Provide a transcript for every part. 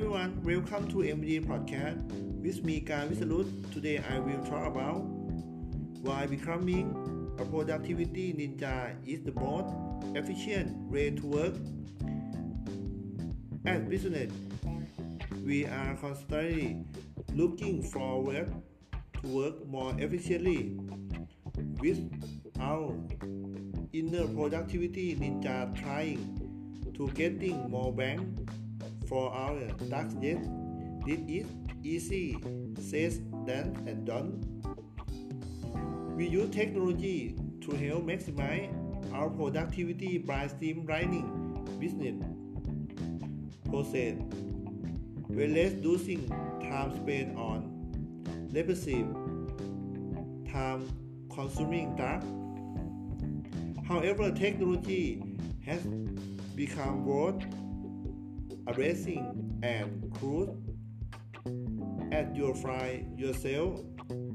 everyone, welcome to MD Podcast with me, Guy Visalut. Today I will talk about why becoming a productivity ninja is the most efficient way to work. As business, we are constantly looking forward to work more efficiently with our inner productivity ninja trying to getting more bang for our task yet this is easy says done and done we use technology to help maximize our productivity by streamlining business? Process while reducing time spent on. Repetitive time consuming tasks However, technology has become both abrasive and crude as you find yourself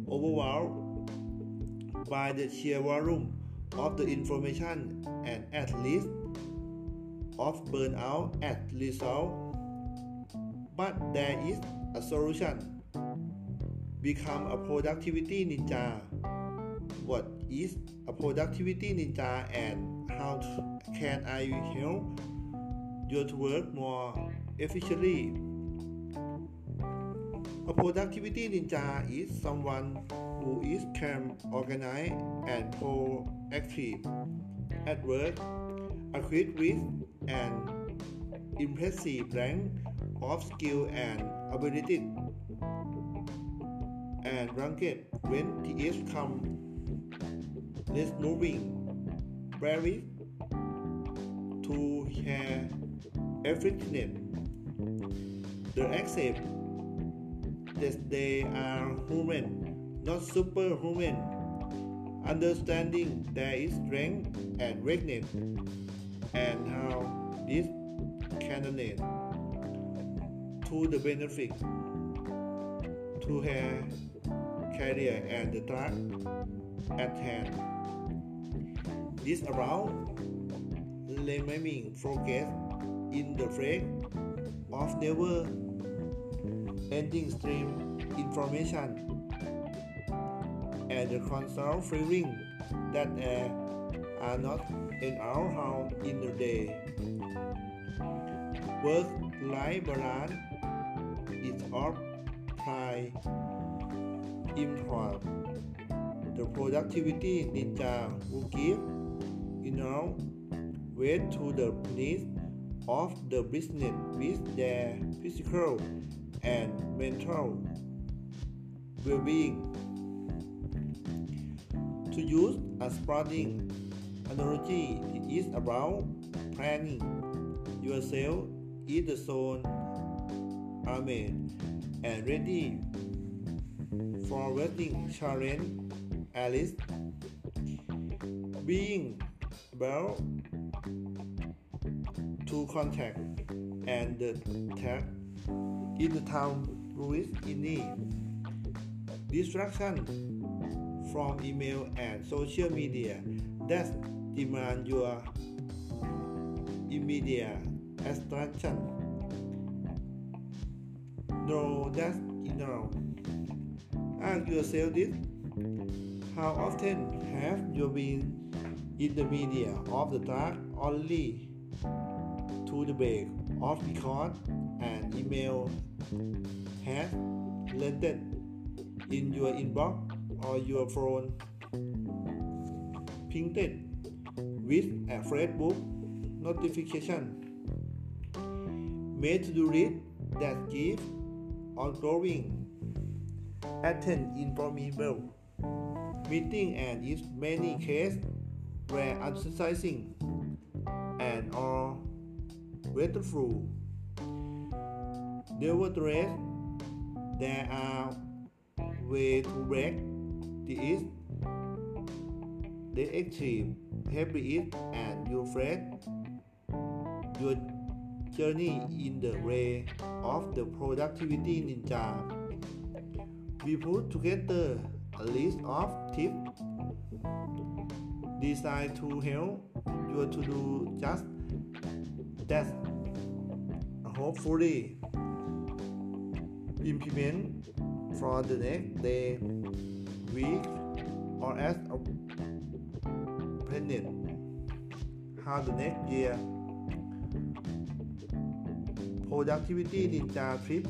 overwhelmed by the sheer volume of the information and at least of burnout as result. But there is a solution. Become a productivity ninja. What is a productivity ninja and how can I help you to work more efficiently? A productivity ninja is someone who is calm, organized, and proactive at work, equipped with an impressive range of skill and ability, and ranked when the is come Let's moving very to have everything. The accept that they are human, not superhuman. Understanding there is strength and weakness, and how this can lead to the benefit to have career and the task at hand. This around remaining focus in the frame of never ending stream information and the constant feeling that uh, are not in our home in the day. Work-life balance is of high import. The productivity ninja will give you know weight to the needs of the business with their physical and mental well-being. To use a sporting analogy, it is about planning yourself in the zone army and ready for wrestling challenge Alice being bell to contact and the in the town Louis Inni. Distraction from email and social media that demand your immediate attention. No, that's enough. Ask yourself this. How often have you been in the media of the dark only the break of because and email has landed in your inbox or your phone. Pinged with a Facebook notification. Made to do it that give ongoing attend informable meeting and in many cases were exercising and are grateful. Nevertheless, there are ways to break this the active habit and you friend your journey in the way of the productivity ninja. We put together a list of tips designed to help you to do just that. Hopefully, implement for the next day, week, or as a planet. How the next year productivity ninja trip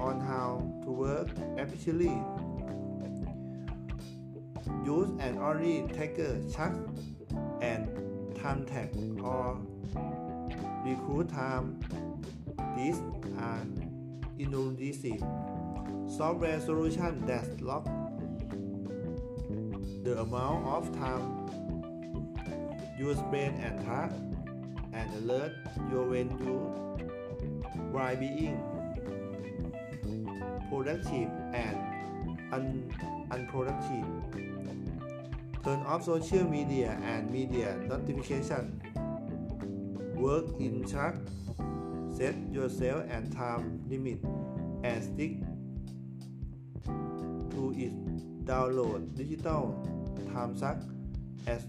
on how to work efficiently. Use an only taker chart and time tag or recruit time. These are innovative software solution that log the amount of time you spend and task and alert you when you while being productive and un- unproductive. Turn off social media and media notification. Work in track. Set yourself and time limit and stick to it. Download digital time suck as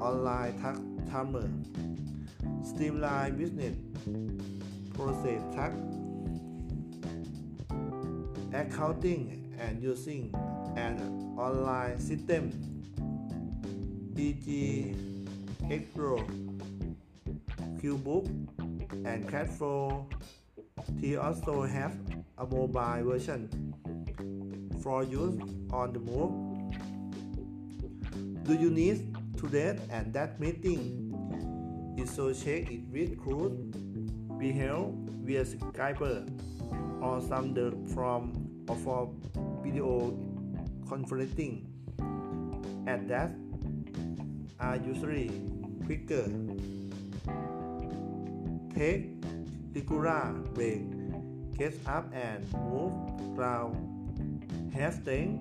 online task timer. Streamline business process task accounting and using an online system e.g. Excel, QBook, and Cashflow. They also have a mobile version for use on the move. Do you need to that and that meeting? Is so check it with Cruise. Be held via Skype or some the from or for video conferencing and that are usually quicker. Take regular break, get up and move around, have things,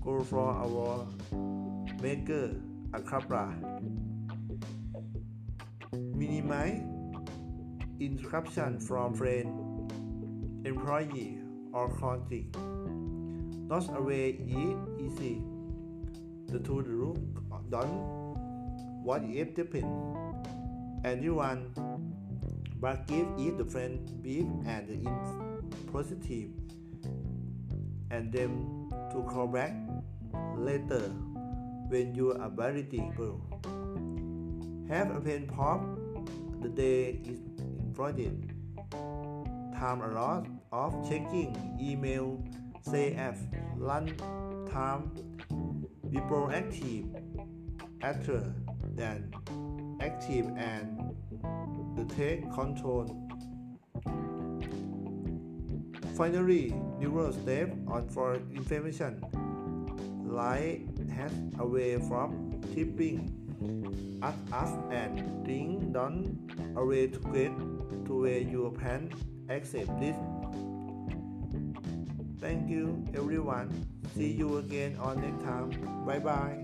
go for our maker a couple. Minimize interruption from friend, employee, or colleague. Not always easy. The two the rules don't what if depend. Anyone but give each the friend beef and the positive and then to call back later when you are very available. Have a pen pop the day is employed. Time a lot of checking email, say at lunch time, be proactive, after than active and take control. Finally, neural step on for information. Light has away from tipping at us and think don't away to get to where you can accept this. Thank you everyone. See you again on next time. Bye bye.